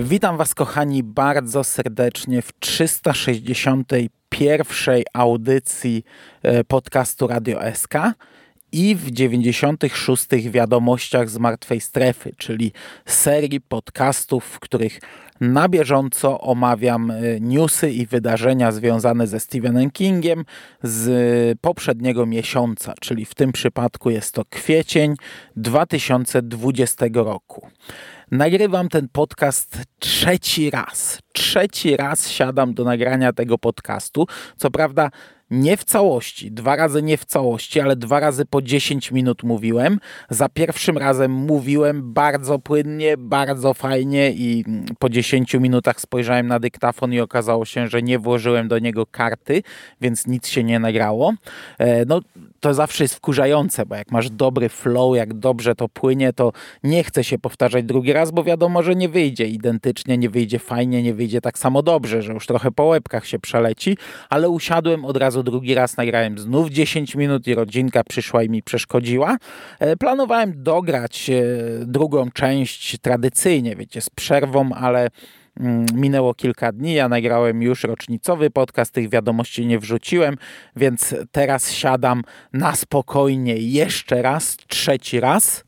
Witam Was, kochani, bardzo serdecznie w 361 audycji e, podcastu Radio SK i w 96 wiadomościach z martwej strefy, czyli serii podcastów, w których na bieżąco omawiam e, newsy i wydarzenia związane ze Stephenem Kingiem z poprzedniego miesiąca, czyli w tym przypadku jest to kwiecień 2020 roku. Nagrywam ten podcast trzeci raz. Trzeci raz siadam do nagrania tego podcastu. Co prawda, nie w całości, dwa razy nie w całości, ale dwa razy po 10 minut mówiłem. Za pierwszym razem mówiłem bardzo płynnie, bardzo fajnie i po 10 minutach spojrzałem na dyktafon i okazało się, że nie włożyłem do niego karty, więc nic się nie nagrało. E, no, to zawsze jest wkurzające, bo jak masz dobry flow, jak dobrze to płynie, to nie chce się powtarzać drugi raz, bo wiadomo, że nie wyjdzie identycznie, nie wyjdzie fajnie, nie wyjdzie tak samo dobrze, że już trochę po łebkach się przeleci, ale usiadłem od razu drugi raz, nagrałem znów 10 minut i rodzinka przyszła i mi przeszkodziła. E, planowałem dograć e, drugą część tradycyjnie, wiecie, z przerwą, ale minęło kilka dni, ja nagrałem już rocznicowy podcast, tych wiadomości nie wrzuciłem, więc teraz siadam na spokojnie jeszcze raz, trzeci raz.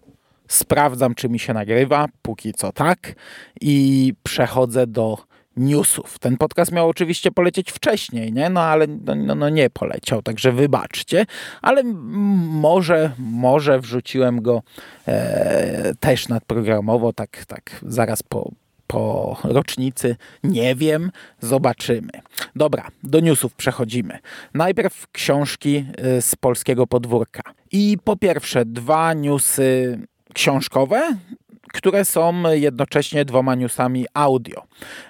Sprawdzam, czy mi się nagrywa, póki co tak, i przechodzę do newsów. Ten podcast miał oczywiście polecieć wcześniej, nie? no ale no, no, no nie poleciał, także wybaczcie, ale może, może wrzuciłem go e, też nadprogramowo, tak, tak zaraz po, po rocznicy? Nie wiem, zobaczymy. Dobra, do newsów przechodzimy. Najpierw książki y, z polskiego podwórka. I po pierwsze, dwa newsy książkowe, które są jednocześnie dwoma newsami audio.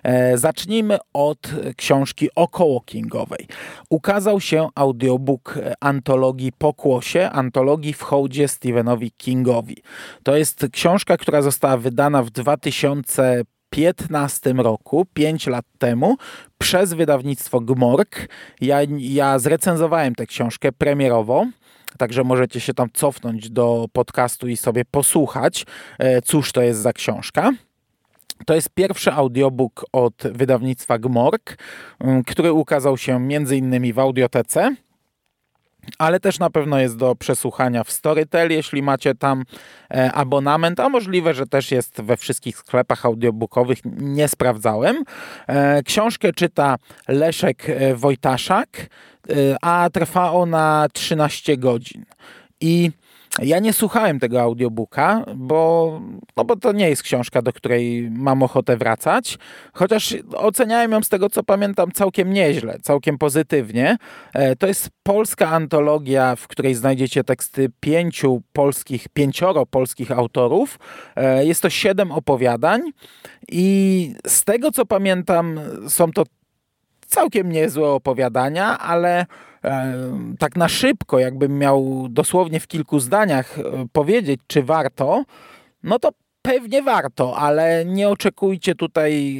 E, zacznijmy od książki około Kingowej. Ukazał się audiobook antologii Pokłosie, antologii w hołdzie Stephenowi Kingowi. To jest książka, która została wydana w 2000 2015 roku, 5 lat temu, przez wydawnictwo Gmork. Ja, ja zrecenzowałem tę książkę premierowo. Także możecie się tam cofnąć do podcastu i sobie posłuchać, e, cóż to jest za książka. To jest pierwszy audiobook od wydawnictwa Gmork, który ukazał się innymi w audiotece ale też na pewno jest do przesłuchania w Storytel, jeśli macie tam e, abonament, a możliwe, że też jest we wszystkich sklepach audiobookowych, nie sprawdzałem. E, książkę czyta Leszek e, Wojtaszak, a trwa ona 13 godzin. I ja nie słuchałem tego audiobooka, bo, no bo to nie jest książka, do której mam ochotę wracać, chociaż oceniałem ją z tego, co pamiętam, całkiem nieźle, całkiem pozytywnie. E, to jest polska antologia, w której znajdziecie teksty pięciu polskich, pięcioro polskich autorów. E, jest to siedem opowiadań i z tego, co pamiętam, są to całkiem niezłe opowiadania, ale tak na szybko, jakbym miał dosłownie w kilku zdaniach e, powiedzieć, czy warto, no to pewnie warto, ale nie oczekujcie tutaj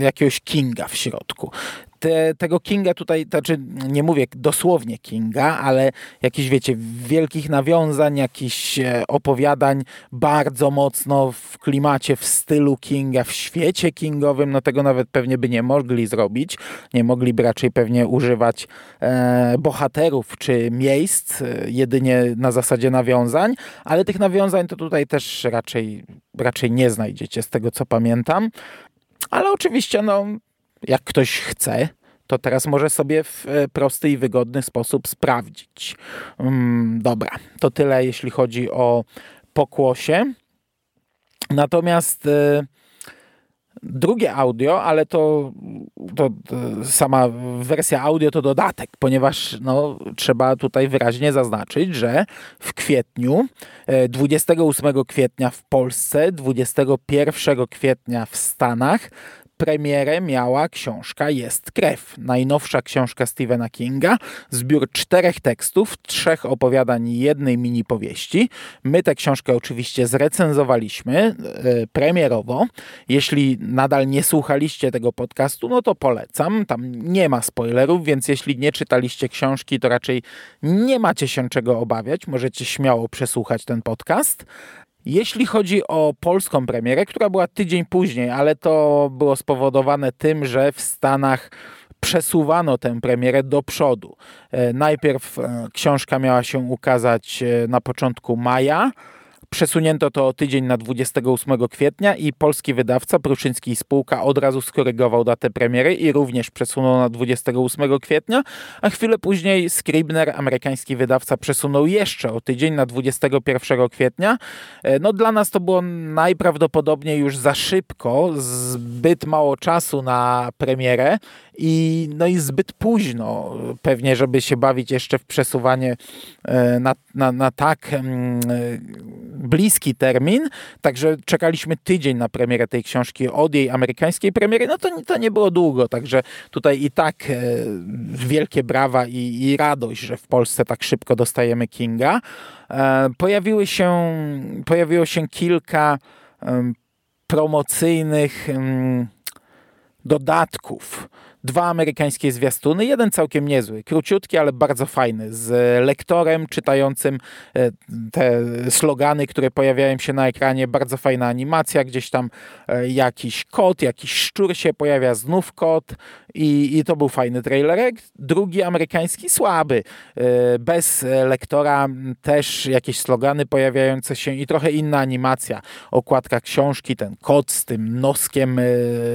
jakiegoś Kinga w środku te, tego Kinga tutaj, znaczy nie mówię dosłownie Kinga, ale jakichś, wiecie, wielkich nawiązań, jakichś e, opowiadań bardzo mocno w klimacie, w stylu Kinga, w świecie Kingowym, no tego nawet pewnie by nie mogli zrobić. Nie mogliby raczej pewnie używać e, bohaterów czy miejsc, e, jedynie na zasadzie nawiązań, ale tych nawiązań to tutaj też raczej, raczej nie znajdziecie, z tego co pamiętam. Ale oczywiście, no, jak ktoś chce, to teraz może sobie w e, prosty i wygodny sposób sprawdzić. Mm, dobra, to tyle jeśli chodzi o pokłosie. Natomiast e, Drugie audio, ale to, to, to, sama wersja audio to dodatek, ponieważ no, trzeba tutaj wyraźnie zaznaczyć, że w kwietniu, 28 kwietnia w Polsce, 21 kwietnia w Stanach premierę miała książka Jest krew. Najnowsza książka Stephena Kinga, zbiór czterech tekstów, trzech opowiadań i jednej mini powieści. My tę książkę oczywiście zrecenzowaliśmy e, premierowo. Jeśli nadal nie słuchaliście tego podcastu, no to polecam. Tam nie ma spoilerów, więc jeśli nie czytaliście książki, to raczej nie macie się czego obawiać. Możecie śmiało przesłuchać ten podcast. Jeśli chodzi o polską premierę, która była tydzień później, ale to było spowodowane tym, że w Stanach przesuwano tę premierę do przodu. E, najpierw e, książka miała się ukazać e, na początku maja, Przesunięto to o tydzień na 28 kwietnia i polski wydawca Pruszyński spółka od razu skorygował datę premiery i również przesunął na 28 kwietnia, a chwilę później Scribner, amerykański wydawca, przesunął jeszcze o tydzień na 21 kwietnia. E, no dla nas to było najprawdopodobniej już za szybko, zbyt mało czasu na premierę i, no i zbyt późno pewnie, żeby się bawić jeszcze w przesuwanie e, na, na, na tak mm, bliski termin, także czekaliśmy tydzień na premierę tej książki od jej amerykańskiej premiery, no to, to nie było długo, także tutaj i tak e, wielkie brawa i, i radość, że w Polsce tak szybko dostajemy Kinga. E, pojawiły się, pojawiło się kilka promocyjnych dodatków dwa amerykańskie zwiastuny, jeden całkiem niezły, króciutki, ale bardzo fajny, z lektorem czytającym e, te slogany, które pojawiają się na ekranie, bardzo fajna animacja, gdzieś tam e, jakiś kot, jakiś szczur się pojawia, znów kot i, i to był fajny trailerek. Drugi amerykański słaby, e, bez lektora też jakieś slogany pojawiające się i trochę inna animacja, okładka książki, ten kot z tym noskiem,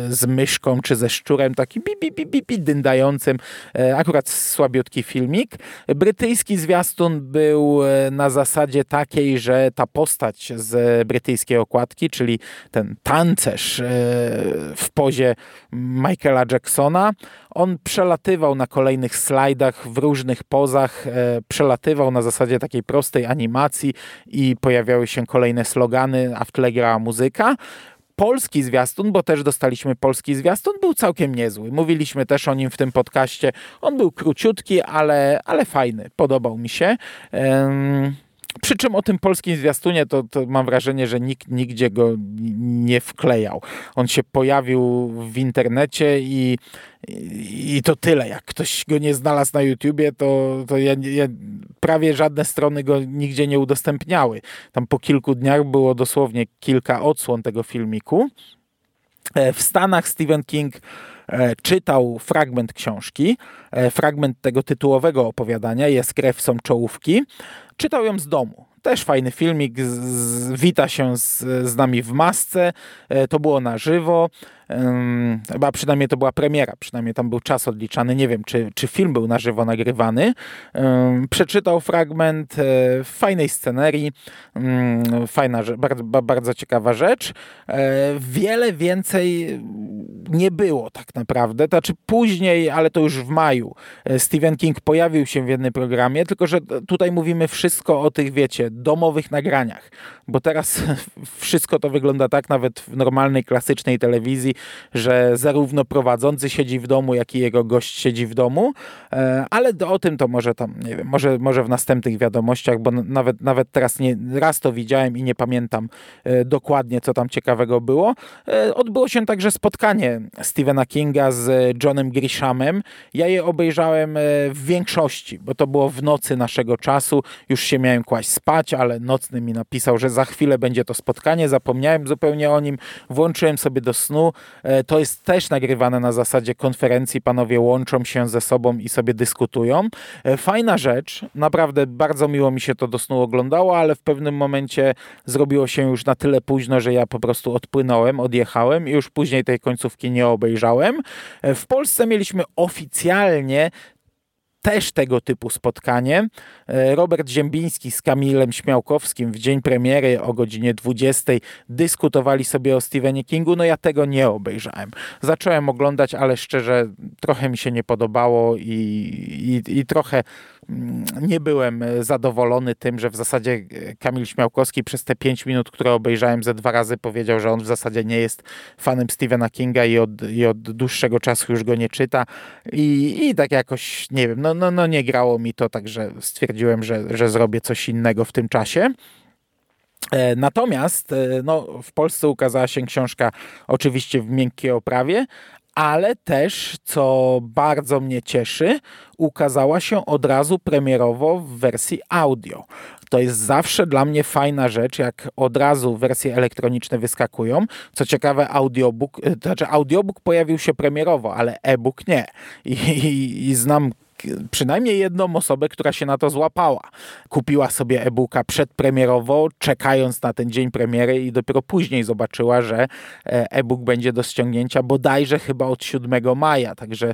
z myszką czy ze szczurem, taki bi, bi, bi pi, dyndającym, e, akurat słabiutki filmik. Brytyjski zwiastun był e, na zasadzie takiej, że ta postać z brytyjskiej okładki, czyli ten tancerz e, w pozie Michaela Jacksona, on przelatywał na kolejnych slajdach w różnych pozach, przelatywał na zasadzie takiej prostej animacji i pojawiały się kolejne slogany, a w tle grała muzyka polski zwiastun, bo też dostaliśmy polski zwiastun, był całkiem niezły. Mówiliśmy też o nim w tym podcaście. On był króciutki, ale, ale fajny. Podobał mi się. Um, przy czym o tym polskim zwiastunie to, to, mam wrażenie, że nikt nigdzie go nie wklejał. On się pojawił w internecie i, i, i to tyle. Jak ktoś go nie znalazł na YouTubie, to, to ja, ja, prawie żadne strony go nigdzie nie udostępniały. Tam po kilku dniach było dosłownie kilka odsłon tego filmiku. E, w Stanach Stephen King e, czytał fragment książki, e, fragment tego tytułowego opowiadania, jest krew, są czołówki. Czytał ją z domu. Też fajny filmik, z, wita się z, z nami w masce, to było na żywo. Chyba przynajmniej to była premiera, przynajmniej tam był czas odliczany. Nie wiem, czy, czy film był na żywo nagrywany. Przeczytał fragment e, fajnej scenerii, fajna, bardzo, bardzo ciekawa rzecz. E, wiele więcej nie było tak naprawdę. Znaczy później, ale to już w maju, e, Stephen King pojawił się w jednym programie, tylko że tutaj mówimy wszystko o tych, wiecie, domowych nagraniach, bo teraz wszystko to wygląda tak, nawet w normalnej, klasycznej telewizji, że zarówno prowadzący siedzi w domu, jak i jego gość siedzi w domu, e, ale o tym to może tam, nie wiem, może, może w następnych wiadomościach, bo nawet, nawet teraz nie, raz to widziałem i nie pamiętam e, dokładnie, co tam ciekawego było. E, odbyło się także spotkanie Stephena Kinga z Johnem Grishamem. Ja je obejrzałem w większości, bo to było w nocy naszego czasu. Już się miałem kłaść spać, ale nocny mi napisał, że za chwilę będzie to spotkanie. Zapomniałem zupełnie o nim. Włączyłem sobie do snu. E, to jest też nagrywane na zasadzie konferencji. Panowie łączą się ze sobą i sobie dyskutują. E, fajna rzecz. Naprawdę bardzo miło mi się to do snu oglądało, ale w pewnym momencie zrobiło się już na tyle późno, że ja po prostu odpłynąłem, odjechałem i już później tej końcówki nie obejrzałem. E, w Polsce mieliśmy oficjalnie też tego typu spotkanie. E, Robert Ziembiński z Kamilem Śmiałkowskim w dzień premiery o godzinie 20 dyskutowali sobie o Stephenie Kingu. No ja tego nie obejrzałem. Zacząłem oglądać, ale szczerze trochę mi się nie podobało i, i, i trochę nie byłem zadowolony tym, że w zasadzie Kamil Śmiałkowski przez te 5 minut, które obejrzałem ze dwa razy powiedział, że on w zasadzie nie jest fanem Stephena Kinga i od, i od dłuższego czasu już go nie czyta i, i tak jakoś, nie wiem, no, no, no nie grało mi to, także stwierdziłem, że, że zrobię coś innego w tym czasie. E, natomiast e, no, w Polsce ukazała się książka oczywiście w miękkiej oprawie, ale też, co bardzo mnie cieszy, ukazała się od razu premierowo w wersji audio. To jest zawsze dla mnie fajna rzecz, jak od razu wersje elektroniczne wyskakują. Co ciekawe, audiobook, to znaczy audiobook pojawił się premierowo, ale e-book nie. I, i, i znam przynajmniej jedną osobę, która się na to złapała. Kupiła sobie e-booka przedpremierowo, czekając na ten dzień premiery i dopiero później zobaczyła, że e, e-book będzie do ściągnięcia bodajże chyba od 7 maja, także e,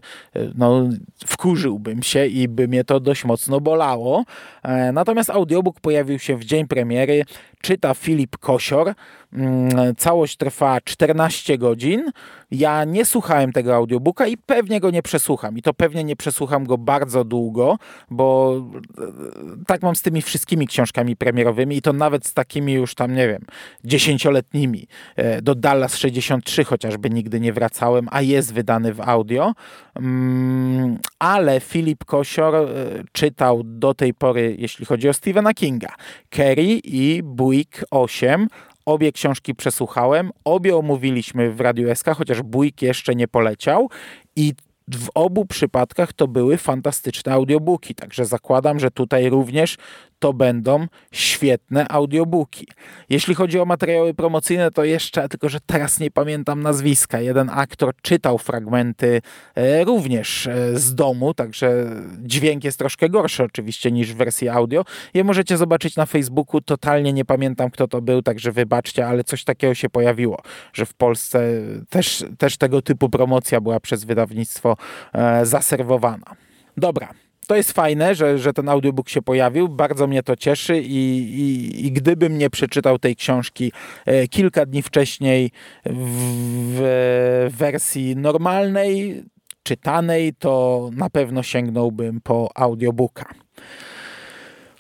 no, wkurzyłbym się i by mnie to dość mocno bolało. E, natomiast audiobook pojawił się w dzień premiery, czyta Filip Kosior. Mm, całość trwa 14 godzin. Ja nie słuchałem tego audiobooka i pewnie go nie przesłucham. I to pewnie nie przesłucham go bardzo długo, bo e, tak mam z tymi wszystkimi książkami premierowymi i to nawet z takimi już tam, nie wiem, dziesięcioletnimi. E, do Dallas 63 chociażby nigdy nie wracałem, a jest wydany w audio. Mm, ale Filip Kosior e, czytał do tej pory, jeśli chodzi o Stephena Kinga, Kerry i Buick 8, Obie książki przesłuchałem, obie omówiliśmy w Radiu SK, chociaż Bójk jeszcze nie poleciał i w obu przypadkach to były fantastyczne audiobooki, także zakładam, że tutaj również to będą świetne audiobooki. Jeśli chodzi o materiały promocyjne, to jeszcze, tylko że teraz nie pamiętam nazwiska. Jeden aktor czytał fragmenty e, również e, z domu, także dźwięk jest troszkę gorszy oczywiście niż w wersji audio. Je możecie zobaczyć na Facebooku, totalnie nie pamiętam kto to był, także wybaczcie, ale coś takiego się pojawiło, że w Polsce też, też tego typu promocja była przez wydawnictwo e, zaserwowana. Dobra, to jest fajne, że, że ten audiobook się pojawił. Bardzo mnie to cieszy i, i, i gdybym nie przeczytał tej książki e, kilka dni wcześniej w, wersji normalnej, czytanej, to na pewno sięgnąłbym po audiobooka.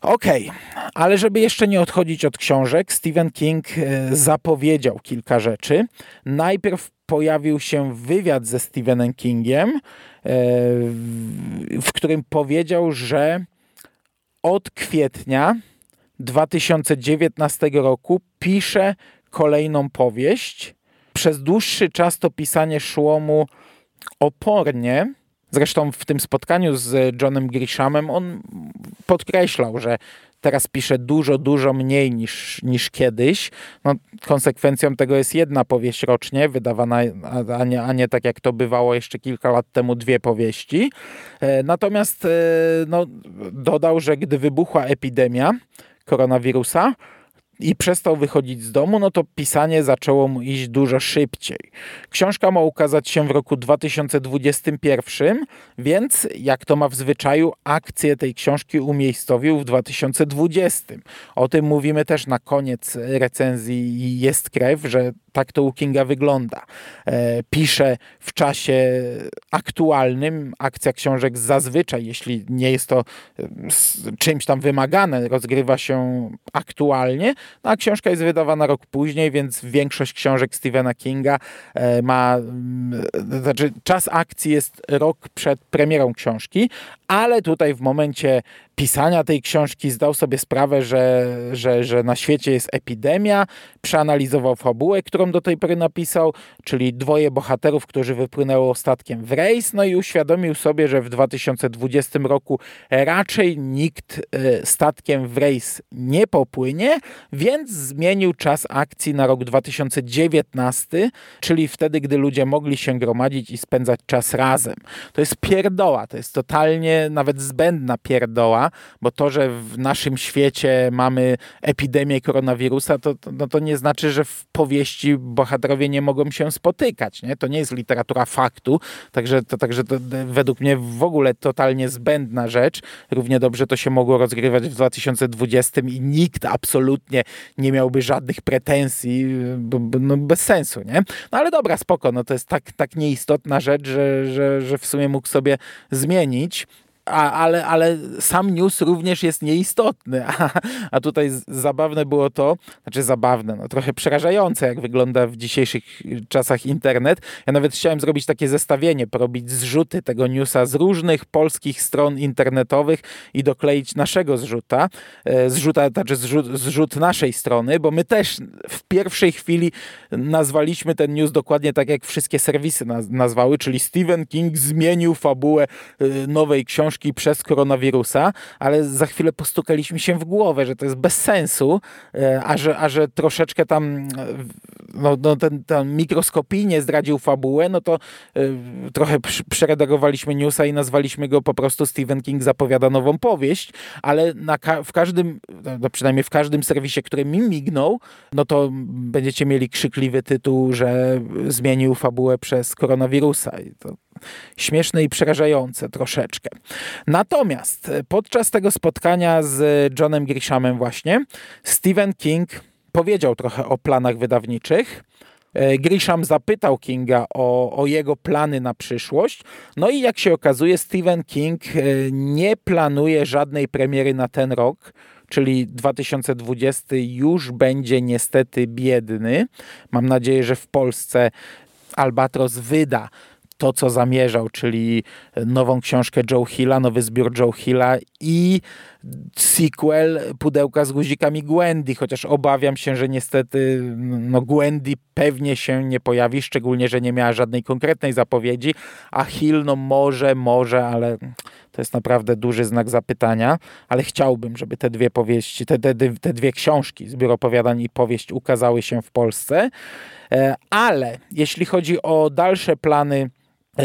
Okej, okay. ale żeby jeszcze nie odchodzić od książek, Stephen King e, zapowiedział kilka rzeczy. Najpierw pojawił się wywiad ze Stephenem Kingiem, e, w którym powiedział, że od kwietnia 2019 roku pisze kolejną powieść. Przez dłuższy czas to pisanie szło mu opornie. Zresztą w tym spotkaniu z Johnem Grishamem on podkreślał, że teraz pisze dużo, dużo mniej niż, niż kiedyś. No, konsekwencją tego jest jedna powieść rocznie, wydawana, a nie, a nie tak jak to bywało jeszcze kilka lat temu, dwie powieści. E, natomiast e, no, dodał, że gdy wybuchła epidemia koronawirusa, i przestał wychodzić z domu, no to pisanie zaczęło mu iść dużo szybciej. Książka ma ukazać się w roku 2021, więc jak to ma w zwyczaju, akcję tej książki umiejscowił w 2020. O tym mówimy też na koniec recenzji Jest Krew, że tak to u Kinga wygląda. E, pisze w czasie aktualnym. Akcja książek zazwyczaj, jeśli nie jest to e, czymś tam wymagane, rozgrywa się aktualnie, no a książka jest wydawana rok później, więc większość książek Stephena Kinga e, ma, znaczy czas akcji jest rok przed premierą książki, ale tutaj w momencie pisania tej książki zdał sobie sprawę, że, że, że na świecie jest epidemia, przeanalizował fabułę, którą do tej pory napisał, czyli dwoje bohaterów, którzy wypłynęło statkiem w rejs, no i uświadomił sobie, że w 2020 roku raczej nikt e, statkiem w rejs nie popłynie, więc zmienił czas akcji na rok 2019, czyli wtedy, gdy ludzie mogli się gromadzić i spędzać czas razem. To jest pierdoła, to jest totalnie nawet zbędna pierdoła, bo to, że w naszym świecie mamy epidemię koronawirusa, to, to, no to nie znaczy, że w powieści bohaterowie nie mogą się spotykać. Nie? To nie jest literatura faktu, także, to, także to według mnie w ogóle totalnie zbędna rzecz. Równie dobrze to się mogło rozgrywać w 2020 i nikt absolutnie nie miałby żadnych pretensji, bo, bo, no bez sensu, nie? No ale dobra, spoko, no to jest tak, tak nieistotna rzecz, że, że, że w sumie mógł sobie zmienić a, ale, ale sam news również jest nieistotny. A, a tutaj zabawne było to, znaczy zabawne, no trochę przerażające, jak wygląda w dzisiejszych czasach internet. Ja nawet chciałem zrobić takie zestawienie, porobić zrzuty tego newsa z różnych polskich stron internetowych i dokleić naszego zrzuta, e, zrzuta, znaczy zrzut, zrzut naszej strony, bo my też w pierwszej chwili nazwaliśmy ten news dokładnie tak, jak wszystkie serwisy nazwały, czyli Stephen King zmienił fabułę e, nowej książki książki przez koronawirusa, ale za chwilę postukaliśmy się w głowę, że to jest bez sensu, e, a że, a że troszeczkę tam no, no ten, ten mikroskopijnie zdradził fabułę, no to y, trochę przeredagowaliśmy newsa i nazwaliśmy go po prostu Stephen King zapowiada nową powieść, ale ka w każdym, no przynajmniej w każdym serwisie, który mi mignął, no to będziecie mieli krzykliwy tytuł, że zmienił fabułę przez koronawirusa. I to śmieszne i przerażające troszeczkę. Natomiast e, podczas tego spotkania z Johnem Grishamem właśnie Stephen King powiedział trochę o planach wydawniczych. E, Grisham zapytał Kinga o, o, jego plany na przyszłość. No i jak się okazuje, Stephen King e, nie planuje żadnej premiery na ten rok, czyli 2020 już będzie niestety biedny. Mam nadzieję, że w Polsce Albatros wyda to, co zamierzał, czyli nową książkę Joe Hilla, nowy zbiór Joe Hilla i sequel Pudełka z guzikami Gwendy, chociaż obawiam się, że niestety no Gwendy pewnie się nie pojawi, szczególnie, że nie miała żadnej konkretnej zapowiedzi, a Hill no może, może, ale to jest naprawdę duży znak zapytania, ale chciałbym, żeby te dwie powieści, te, te, te dwie książki, zbiór opowiadań i powieść ukazały się w Polsce, e, ale jeśli chodzi o dalsze plany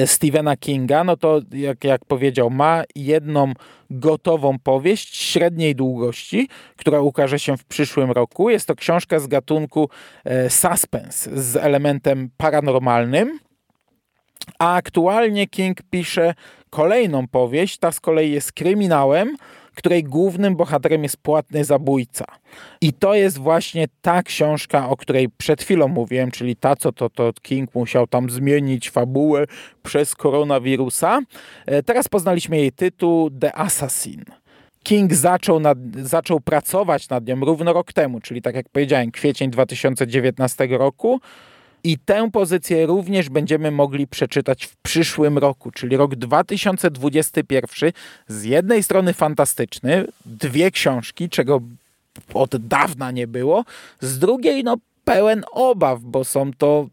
Stephena Kinga, no to jak, jak powiedział, ma jedną gotową powieść średniej długości, która ukaże się w przyszłym roku. Jest to książka z gatunku e, suspense z elementem paranormalnym. A aktualnie King pisze kolejną powieść, ta z kolei jest kryminałem, której głównym bohaterem jest płatny zabójca. I to jest właśnie ta książka, o której przed chwilą mówiłem, czyli ta, co to, to King musiał tam zmienić fabułę przez koronawirusa. E, teraz poznaliśmy jej tytuł The Assassin. King zaczął, nad, zaczął pracować nad nią równo rok temu, czyli tak jak powiedziałem, kwiecień 2019 roku. I tę pozycję również będziemy mogli przeczytać w przyszłym roku, czyli rok 2021. Z jednej strony fantastyczny, dwie książki, czego od dawna nie było, z drugiej no pełen obaw, bo są to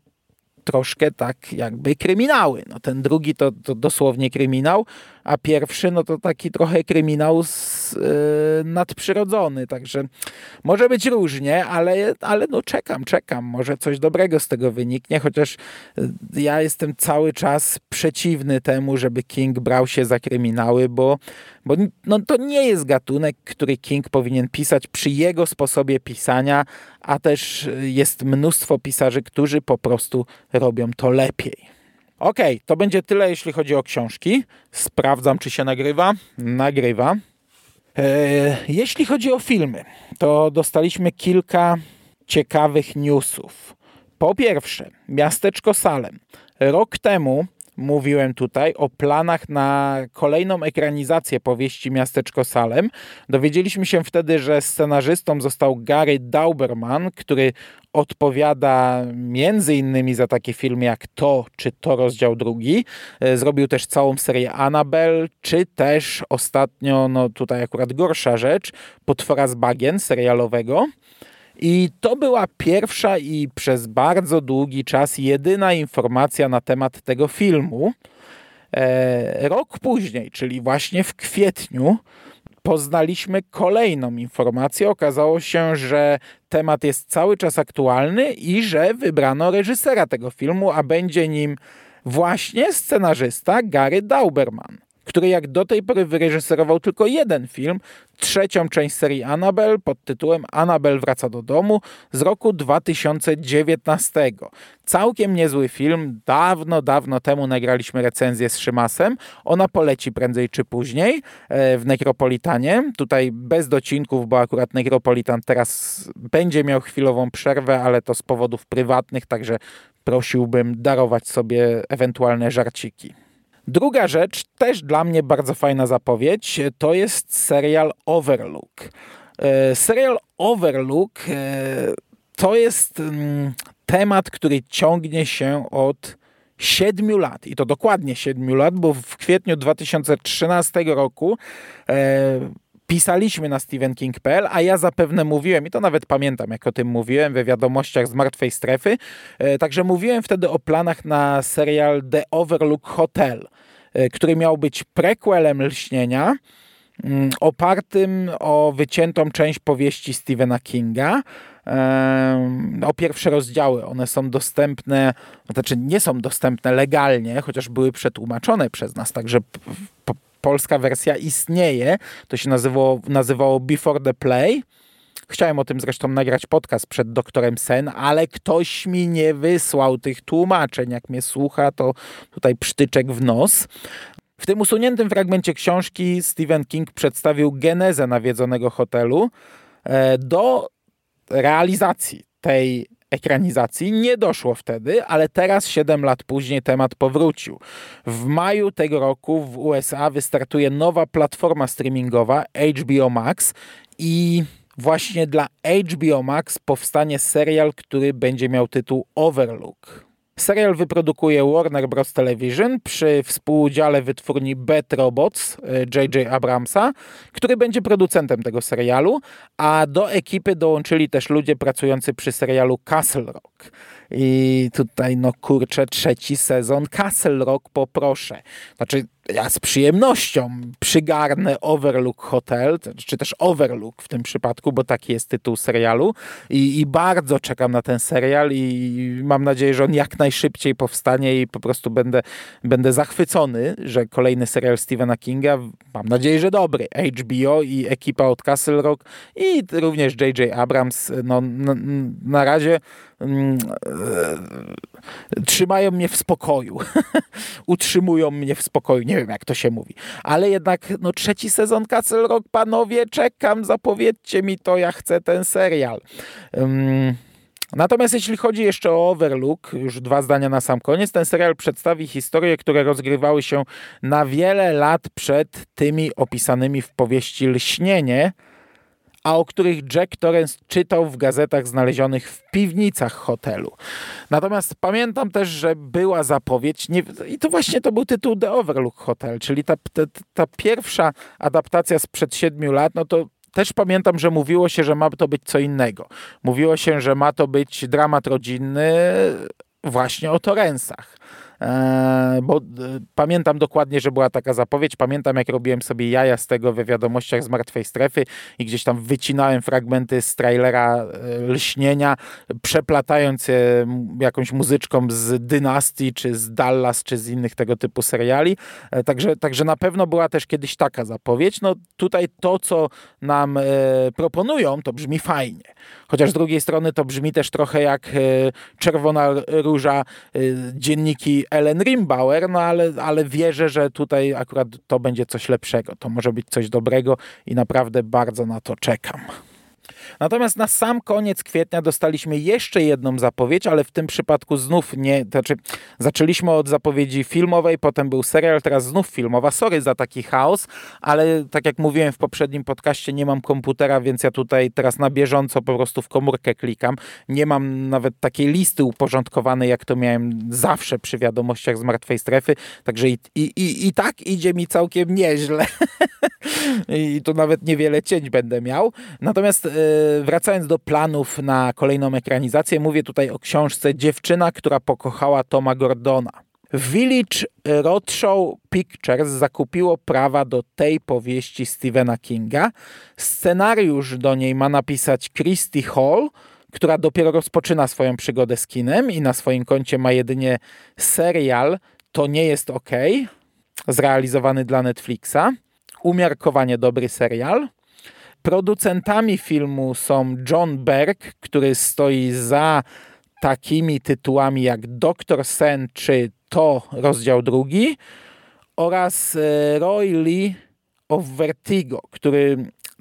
troszkę tak jakby kryminały. No ten drugi to, to dosłownie kryminał, a pierwszy no to taki trochę kryminał z, yy, nadprzyrodzony, także może być różnie, ale, ale no czekam, czekam, może coś dobrego z tego wyniknie, chociaż yy, ja jestem cały czas przeciwny temu, żeby King brał się za kryminały, bo, bo no, to nie jest gatunek, który King powinien pisać przy jego sposobie pisania, a też jest mnóstwo pisarzy, którzy po prostu robią to lepiej. Ok, to będzie tyle, jeśli chodzi o książki. Sprawdzam, czy się nagrywa. Nagrywa. E, jeśli chodzi o filmy, to dostaliśmy kilka ciekawych newsów. Po pierwsze, miasteczko Salem. Rok temu mówiłem tutaj o planach na kolejną ekranizację powieści Miasteczko Salem. Dowiedzieliśmy się wtedy, że scenarzystą został Gary Dauberman, który odpowiada między innymi za takie filmy jak To czy To rozdział drugi. E, zrobił też całą serię Annabelle, czy też ostatnio, no tutaj akurat gorsza rzecz, Potwora z bagien serialowego. I to była pierwsza i przez bardzo długi czas jedyna informacja na temat tego filmu. E, rok później, czyli właśnie w kwietniu, poznaliśmy kolejną informację. Okazało się, że temat jest cały czas aktualny i że wybrano reżysera tego filmu, a będzie nim właśnie scenarzysta Gary Dauberman który jak do tej pory wyreżyserował tylko jeden film, trzecią część serii Annabelle pod tytułem Annabelle wraca do domu z roku 2019. Całkiem niezły film, dawno, dawno temu nagraliśmy recenzję z Szymasem. Ona poleci prędzej czy później e, w Necropolitanie. Tutaj bez docinków, bo akurat Necropolitan teraz będzie miał chwilową przerwę, ale to z powodów prywatnych, także prosiłbym darować sobie ewentualne żarciki. Druga rzecz, też dla mnie bardzo fajna zapowiedź, to jest serial Overlook. E, serial Overlook e, to jest mm, temat, który ciągnie się od siedmiu lat i to dokładnie siedmiu lat, bo w kwietniu 2013 roku e, pisaliśmy na stephenking.pl, a ja zapewne mówiłem, i to nawet pamiętam, jak o tym mówiłem we wiadomościach z martwej strefy, e, także mówiłem wtedy o planach na serial The Overlook Hotel, e, który miał być prequelem Lśnienia, mm, opartym o wyciętą część powieści Stephena Kinga, o pierwsze rozdziały. One są dostępne, znaczy nie są dostępne legalnie, chociaż były przetłumaczone przez nas, także polska wersja istnieje. To się nazywało, nazywało Before the Play. Chciałem o tym zresztą nagrać podcast przed doktorem Sen, ale ktoś mi nie wysłał tych tłumaczeń. Jak mnie słucha, to tutaj psztyczek w nos. W tym usuniętym fragmencie książki Stephen King przedstawił genezę nawiedzonego hotelu e, do realizacji tej ekranizacji. Nie doszło wtedy, ale teraz, 7 lat później, temat powrócił. W maju tego roku w USA wystartuje nowa platforma streamingowa HBO Max i właśnie dla HBO Max powstanie serial, który będzie miał tytuł Overlook. Serial wyprodukuje Warner Bros. Television przy współudziale wytwórni Bat Robots J.J. E, Abramsa, który będzie producentem tego serialu, a do ekipy dołączyli też ludzie pracujący przy serialu Castle Rock. I tutaj, no kurczę, trzeci sezon Castle Rock poproszę. Znaczy, ja z przyjemnością przygarnę Overlook Hotel, czy też Overlook w tym przypadku, bo taki jest tytuł serialu i, i, bardzo czekam na ten serial i mam nadzieję, że on jak najszybciej powstanie i po prostu będę, będę zachwycony, że kolejny serial Stephena Kinga, mam nadzieję, że dobry, HBO i ekipa od Castle Rock i również J.J. Abrams, no na, na razie mm, trzymają mnie w spokoju, utrzymują mnie w spokoju, nie wiem jak to się mówi. Ale jednak no, trzeci sezon Castle Rock, panowie, czekam, zapowiedzcie mi to, ja chcę ten serial. Um, Natomiast jeśli chodzi jeszcze o Overlook, już dwa zdania na sam koniec, ten serial przedstawi historie, które rozgrywały się na wiele lat przed tymi opisanymi w powieści Lśnienie, a o których Jack Torrance czytał w gazetach znalezionych w piwnicach hotelu. Natomiast pamiętam też, że była zapowiedź, nie, i to właśnie to był tytuł The Overlook Hotel, czyli ta, ta, ta pierwsza adaptacja sprzed siedmiu lat, no to też pamiętam, że mówiło się, że ma to być co innego. Mówiło się, że ma to być dramat rodzinny właśnie o Torrensach. E, bo e, pamiętam dokładnie, że była taka zapowiedź. Pamiętam, jak robiłem sobie jaja z tego we wiadomościach z martwej strefy i gdzieś tam wycinałem fragmenty z trailera e, lśnienia, przeplatając je jakąś muzyczką z Dynastii, czy z Dallas, czy z innych tego typu seriali. Także, także na pewno była też kiedyś taka zapowiedź. No tutaj to, co nam proponują, to brzmi fajnie. Chociaż z drugiej strony to brzmi też trochę jak czerwona róża dzienniki Ellen Rimbauer, no ale, ale wierzę, że tutaj akurat to będzie coś lepszego. To może być coś dobrego i naprawdę bardzo na to czekam. Natomiast na sam koniec kwietnia dostaliśmy jeszcze jedną zapowiedź, ale w tym przypadku znów nie, znaczy zaczęliśmy od zapowiedzi filmowej, potem był serial, teraz znów filmowa. Sorry za taki chaos, ale tak jak mówiłem w poprzednim podcaście, nie mam komputera, więc ja tutaj teraz na bieżąco po prostu w komórkę klikam. Nie mam nawet takiej listy uporządkowanej, jak to miałem zawsze przy wiadomościach z martwej strefy, także i, i, i, i tak idzie mi całkiem nieźle. I to nawet niewiele cięć będę miał. Natomiast yy, wracając do planów na kolejną ekranizację, mówię tutaj o książce Dziewczyna, która pokochała Toma Gordona. Village Roadshow Pictures zakupiło prawa do tej powieści Stephena Kinga. Scenariusz do niej ma napisać Christy Hall, która dopiero rozpoczyna swoją przygodę z kinem i na swoim koncie ma jedynie serial To nie jest ok. zrealizowany dla Netflixa. Umiarkowanie dobry serial. Producentami filmu są John Berg, który stoi za takimi tytułami jak Doktor Sen czy To rozdział drugi oraz e, Roy Lee of Vertigo, który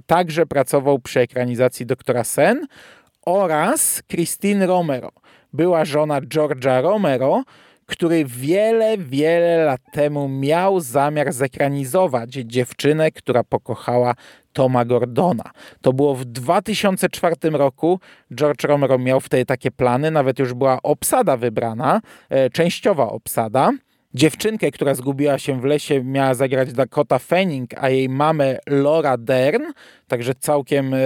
także pracował przy ekranizacji Doktora Sen oraz Christine Romero, była żona George'a Romero, który wiele, wiele lat temu miał zamiar zekranizować dziewczynę, która pokochała Toma Gordona. To było w 2004 roku. George Romero miał wtedy takie plany, nawet już była obsada wybrana, e, częściowa obsada. Dziewczynkę, która zgubiła się w lesie, miała zagrać Dakota Fanning, a jej mamę Laura Dern, także całkiem e,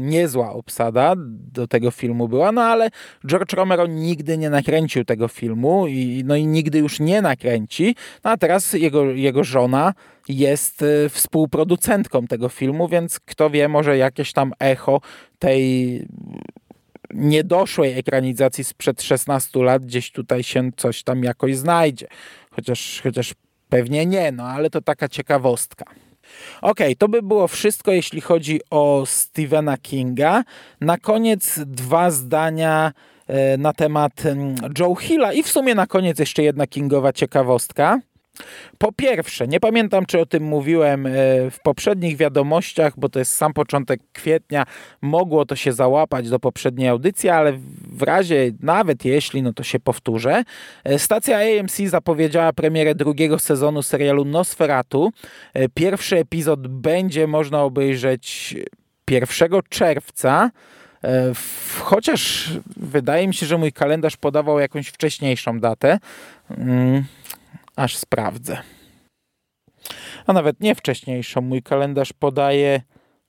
niezła obsada do tego filmu była, no ale George Romero nigdy nie nakręcił tego filmu i, no i nigdy już nie nakręci, no a teraz jego, jego żona jest e, współproducentką tego filmu, więc kto wie, może jakieś tam echo tej niedoszłej ekranizacji sprzed 16 lat gdzieś tutaj się coś tam jakoś znajdzie chociaż, chociaż pewnie nie, no ale to taka ciekawostka. Ok, to by było wszystko, jeśli chodzi o Stephena Kinga. Na koniec dwa zdania e, na temat mm, Joe Hilla i w sumie na koniec jeszcze jedna Kingowa ciekawostka. Po pierwsze, nie pamiętam, czy o tym mówiłem e, w poprzednich wiadomościach, bo to jest sam początek kwietnia, mogło to się załapać do poprzedniej audycji, ale w razie, nawet jeśli, no to się powtórzę. E, stacja AMC zapowiedziała premierę drugiego sezonu serialu Nosferatu. E, pierwszy epizod będzie można obejrzeć 1 czerwca. Chociaż wydaje mi się, że mój kalendarz podawał jakąś wcześniejszą datę. Aż sprawdzę. A nawet nie wcześniejszą. Mój kalendarz podaje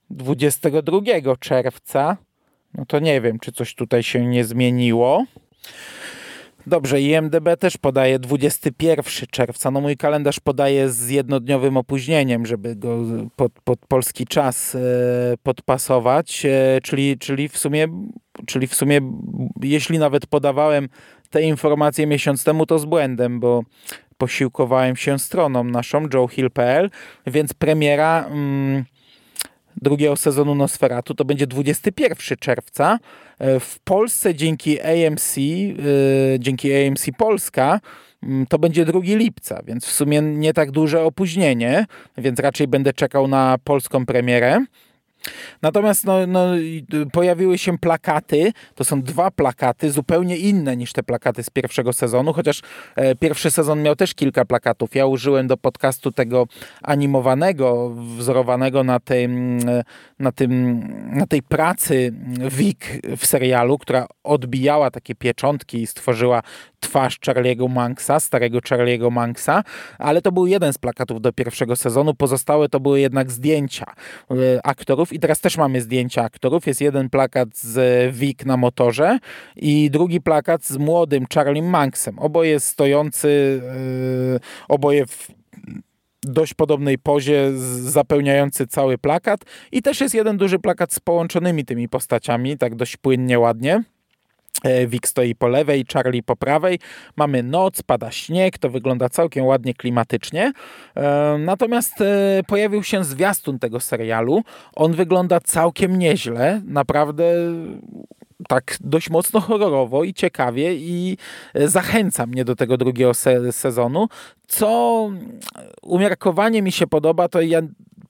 22 czerwca. No to nie wiem, czy coś tutaj się nie zmieniło. Dobrze, IMDB też podaje 21 czerwca. No mój kalendarz podaje z jednodniowym opóźnieniem, żeby go pod, pod polski czas e, podpasować, e, czyli, czyli, w sumie, czyli w sumie, jeśli nawet podawałem te informacje miesiąc temu, to z błędem, bo posiłkowałem się stroną naszą, joehill.pl, więc premiera mm, drugiego sezonu Nosferatu to będzie 21 czerwca. E, w Polsce dzięki AMC, yy, e, dzięki AMC Polska, yy, to będzie 2 lipca, więc w sumie nie tak duże opóźnienie, więc raczej będę czekał na polską premierę. Natomiast no, no, pojawiły się plakaty, to są dwa plakaty, zupełnie inne niż te plakaty z pierwszego sezonu, chociaż e, pierwszy sezon miał też kilka plakatów. Ja użyłem do podcastu tego animowanego, wzorowanego na, tym, na, tym, na tej pracy Wik w serialu, która odbijała takie pieczątki i stworzyła twarz Charlie'ego Manksa, starego Charlie'ego Manksa, ale to był jeden z plakatów do pierwszego sezonu, pozostałe to były jednak zdjęcia e, aktorów i teraz też mamy zdjęcia aktorów. Jest jeden plakat z Vic na motorze i drugi plakat z młodym Charlie Manksem. Oboje stojący, yy, oboje w dość podobnej pozie, zapełniający cały plakat. I też jest jeden duży plakat z połączonymi tymi postaciami, tak dość płynnie, ładnie. Wik e, stoi po lewej, Charlie po prawej. Mamy noc, pada śnieg, to wygląda całkiem ładnie klimatycznie. E, natomiast e, pojawił się zwiastun tego serialu. On wygląda całkiem nieźle, naprawdę tak dość mocno horrorowo i ciekawie i zachęca mnie do tego drugiego se sezonu. Co umiarkowanie mi się podoba, to ja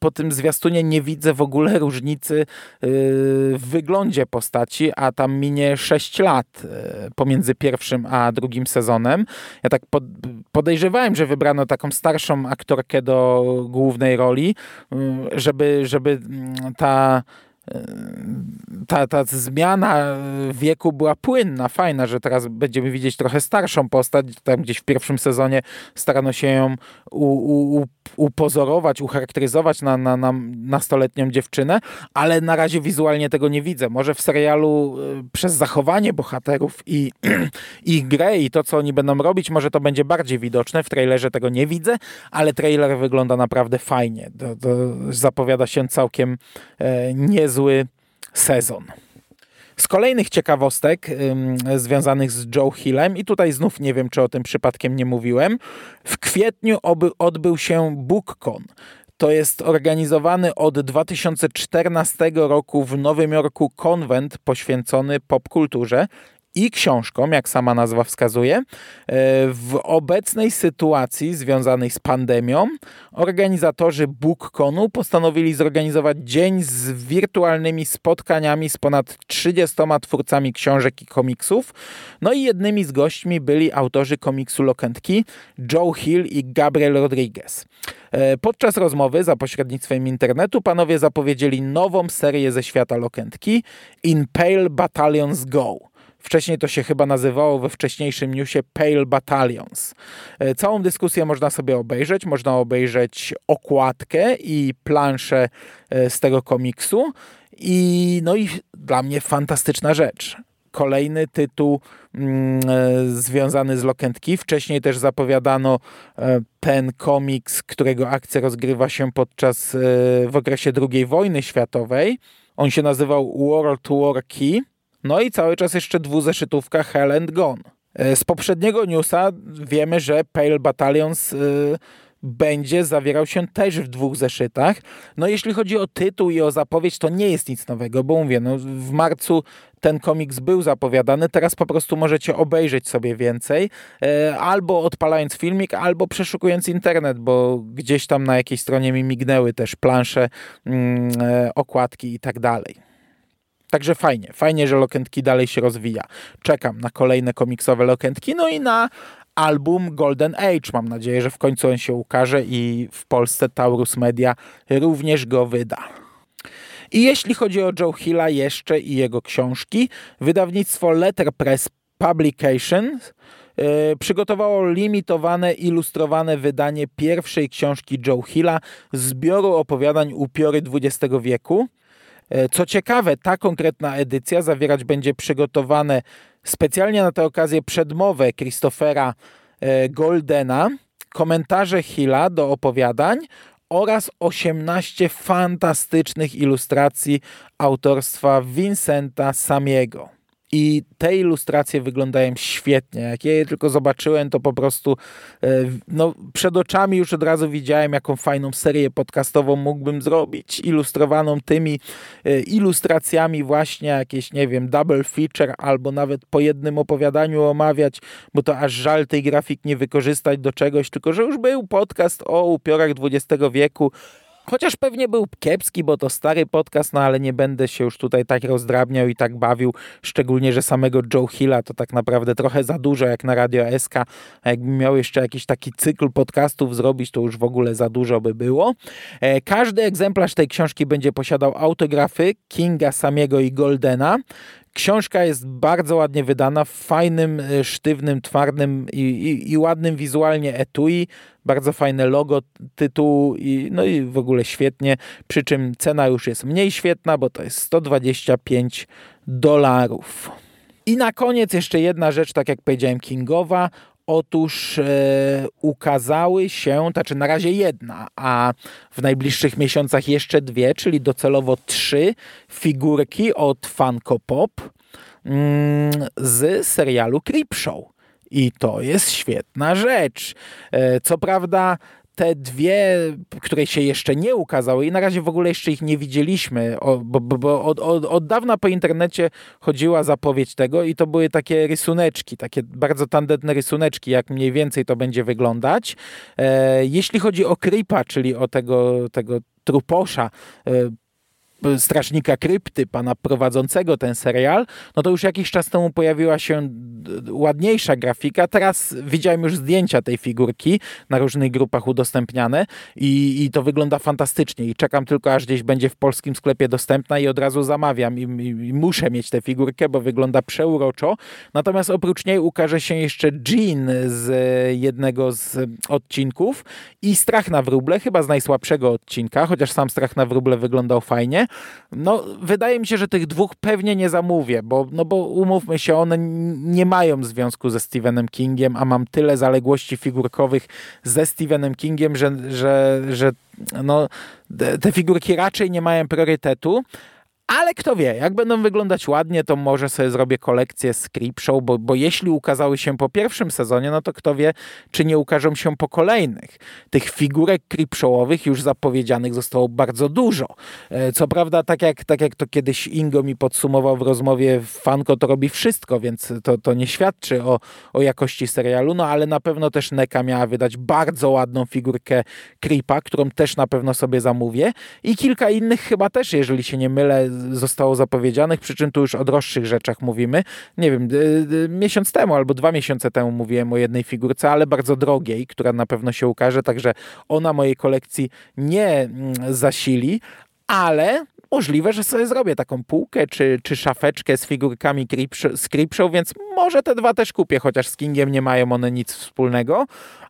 po tym zwiastunie nie widzę w ogóle różnicy y, w wyglądzie postaci, a tam minie 6 lat y, pomiędzy pierwszym a drugim sezonem. Ja tak podejrzewałem, że wybrano taką starszą aktorkę do głównej roli, y, żeby, żeby mm, ta ta, ta zmiana wieku była płynna, fajna, że teraz będziemy widzieć trochę starszą postać. Tam gdzieś w pierwszym sezonie starano się ją u, u, upozorować, ucharakteryzować na, na, na nastoletnią dziewczynę, ale na razie wizualnie tego nie widzę. Może w serialu y, przez zachowanie bohaterów i ich grę i to, co oni będą robić, może to będzie bardziej widoczne. W trailerze tego nie widzę, ale trailer wygląda naprawdę fajnie. To, to zapowiada się całkiem e, niezły sezon. Z kolejnych ciekawostek ym, związanych z Joe Hillem, i tutaj znów nie wiem, czy o tym przypadkiem nie mówiłem, w kwietniu oby, odbył się BookCon. To jest organizowany od 2014 roku w Nowym Jorku konwent poświęcony popkulturze i książkom, jak sama nazwa wskazuje. E, w obecnej sytuacji związanej z pandemią organizatorzy BookConu postanowili zorganizować dzień z wirtualnymi spotkaniami z ponad 30 twórcami książek i komiksów. No i jednymi z gośćmi byli autorzy komiksu Lokentki Joe Hill i Gabriel Rodriguez. E, podczas rozmowy za pośrednictwem internetu panowie zapowiedzieli nową serię ze świata Lokentki In Pale Battalions Go. Wcześniej to się chyba nazywało we wcześniejszym newsie Pale Battalions. E, całą dyskusję można sobie obejrzeć. Można obejrzeć okładkę i planszę e, z tego komiksu. I, no i dla mnie fantastyczna rzecz kolejny tytuł mm, e, związany z Lokentki. Wcześniej też zapowiadano ten komiks, którego akcja rozgrywa się podczas w okresie II wojny światowej. On się nazywał World War Key. No i cały czas jeszcze dwuzeszytówka Hell and Gone. E, z poprzedniego newsa wiemy, że Pale Battalions e, będzie zawierał się też w dwóch zeszytach. No jeśli chodzi o tytuł i o zapowiedź, to nie jest nic nowego, bo mówię, no w marcu ten komiks był zapowiadany, teraz po prostu możecie obejrzeć sobie więcej, e, albo odpalając filmik, albo przeszukując internet, bo gdzieś tam na jakiejś stronie mi mignęły też plansze, mm, okładki i tak dalej. Także fajnie, fajnie, że Lokentki dalej się rozwija. Czekam na kolejne komiksowe Lokentki, no i na album Golden Age. Mam nadzieję, że w końcu on się ukaże i w Polsce Taurus Media również go wyda. I jeśli chodzi o Joe Hilla jeszcze i jego książki, wydawnictwo Letterpress Publications yy, przygotowało limitowane, ilustrowane wydanie pierwszej książki Joe Hilla, zbioru opowiadań upiory XX wieku. E, co ciekawe, ta konkretna edycja zawierać będzie przygotowane specjalnie na tę okazję przedmowę Christophera e, Goldena, komentarze Hilla do opowiadań oraz 18 fantastycznych ilustracji autorstwa Vincenta Samiego. I te ilustracje wyglądają świetnie. Jak ja je tylko zobaczyłem, to po prostu e, no, przed oczami już od razu widziałem, jaką fajną serię podcastową mógłbym zrobić, ilustrowaną tymi e, ilustracjami właśnie jakieś, nie wiem, double feature albo nawet po jednym opowiadaniu omawiać, bo to aż żal tej grafik nie wykorzystać do czegoś, tylko że już był podcast o upiorach XX wieku, Chociaż pewnie był kiepski, bo to stary podcast, no ale nie będę się już tutaj tak rozdrabniał i tak bawił, szczególnie, że samego Joe Hilla to tak naprawdę trochę za dużo jak na Radio SK, a jakbym miał jeszcze jakiś taki cykl podcastów zrobić, to już w ogóle za dużo by było. E, każdy egzemplarz tej książki będzie posiadał autografy Kinga, Samiego i Goldena. Książka jest bardzo ładnie wydana, w fajnym, e, sztywnym, twardym i, i, i, ładnym wizualnie etui. Bardzo fajne logo tytułu i, no i w ogóle świetnie. Przy czym cena już jest mniej świetna, bo to jest 125 dolarów. I na koniec jeszcze jedna rzecz, tak jak powiedziałem, Kingowa. Otóż e, ukazały się, znaczy na razie jedna, a w najbliższych miesiącach jeszcze dwie, czyli docelowo trzy figurki od Funko Pop mm, z serialu Creepshow. I to jest świetna rzecz. E, co prawda te dwie, które się jeszcze nie ukazały i na razie w ogóle jeszcze ich nie widzieliśmy, bo, bo, bo od, od, od, dawna po internecie chodziła zapowiedź tego i to były takie rysuneczki, takie bardzo tandetne rysuneczki, jak mniej więcej to będzie wyglądać. E, jeśli chodzi o Creepa, czyli o tego, tego truposza, e, strażnika krypty, pana prowadzącego ten serial, no to już jakiś czas temu pojawiła się ładniejsza grafika. Teraz widziałem już zdjęcia tej figurki na różnych grupach udostępniane i, i to wygląda fantastycznie i czekam tylko aż gdzieś będzie w polskim sklepie dostępna i od razu zamawiam i, i, i muszę mieć tę figurkę, bo wygląda przeuroczo. Natomiast oprócz niej ukaże się jeszcze Jean z jednego z odcinków i Strach na wróble, chyba z najsłabszego odcinka, chociaż sam Strach na wróble wyglądał fajnie. No, wydaje mi się, że tych dwóch pewnie nie zamówię, bo, no bo umówmy się, one nie mają związku ze Stephenem Kingiem, a mam tyle zaległości figurkowych ze Stephenem Kingiem, że, że, że no, te figurki raczej nie mają priorytetu, Ale kto wie, jak będą wyglądać ładnie, to może sobie zrobię kolekcję z Creepshow, bo, bo jeśli ukazały się po pierwszym sezonie, no to kto wie, czy nie ukażą się po kolejnych. Tych figurek Creepshowowych już zapowiedzianych zostało bardzo dużo. E, co prawda, tak jak, tak jak to kiedyś Ingo mi podsumował w rozmowie, Fanko to robi wszystko, więc to, to nie świadczy o, o jakości serialu, no ale na pewno też Neka miała wydać bardzo ładną figurkę Creepa, którą też na pewno sobie zamówię i kilka innych chyba też, jeżeli się nie mylę, zostało zapowiedzianych, przy czym tu już o droższych rzeczach mówimy. Nie wiem, miesiąc temu albo dwa miesiące temu mówiłem o jednej figurce, ale bardzo drogiej, która na pewno się ukaże, także ona mojej kolekcji nie mm, zasili, ale możliwe, że sobie zrobię taką półkę czy, czy szafeczkę z figurkami z Creepshow, więc może te dwa też kupię, chociaż z Kingiem nie mają one nic wspólnego,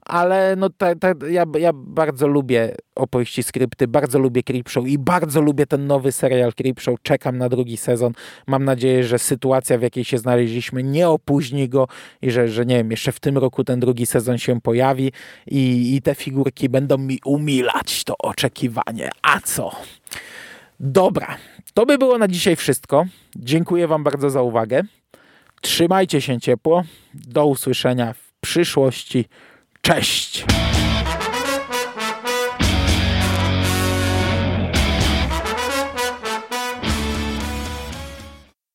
ale no ta, ta, ja, ja bardzo lubię opowieści skrypty, bardzo lubię Creepshow i bardzo lubię ten nowy serial Creepshow. Czekam na drugi sezon. Mam nadzieję, że sytuacja, w jakiej się znaleźliśmy, nie opóźni go i że, że nie wiem, jeszcze w tym roku ten drugi sezon się pojawi i, i te figurki będą mi umilać to oczekiwanie. A co? Dobra, to by było na dzisiaj wszystko. Dziękuję Wam bardzo za uwagę. Trzymajcie się ciepło. Do usłyszenia w przyszłości. Cześć!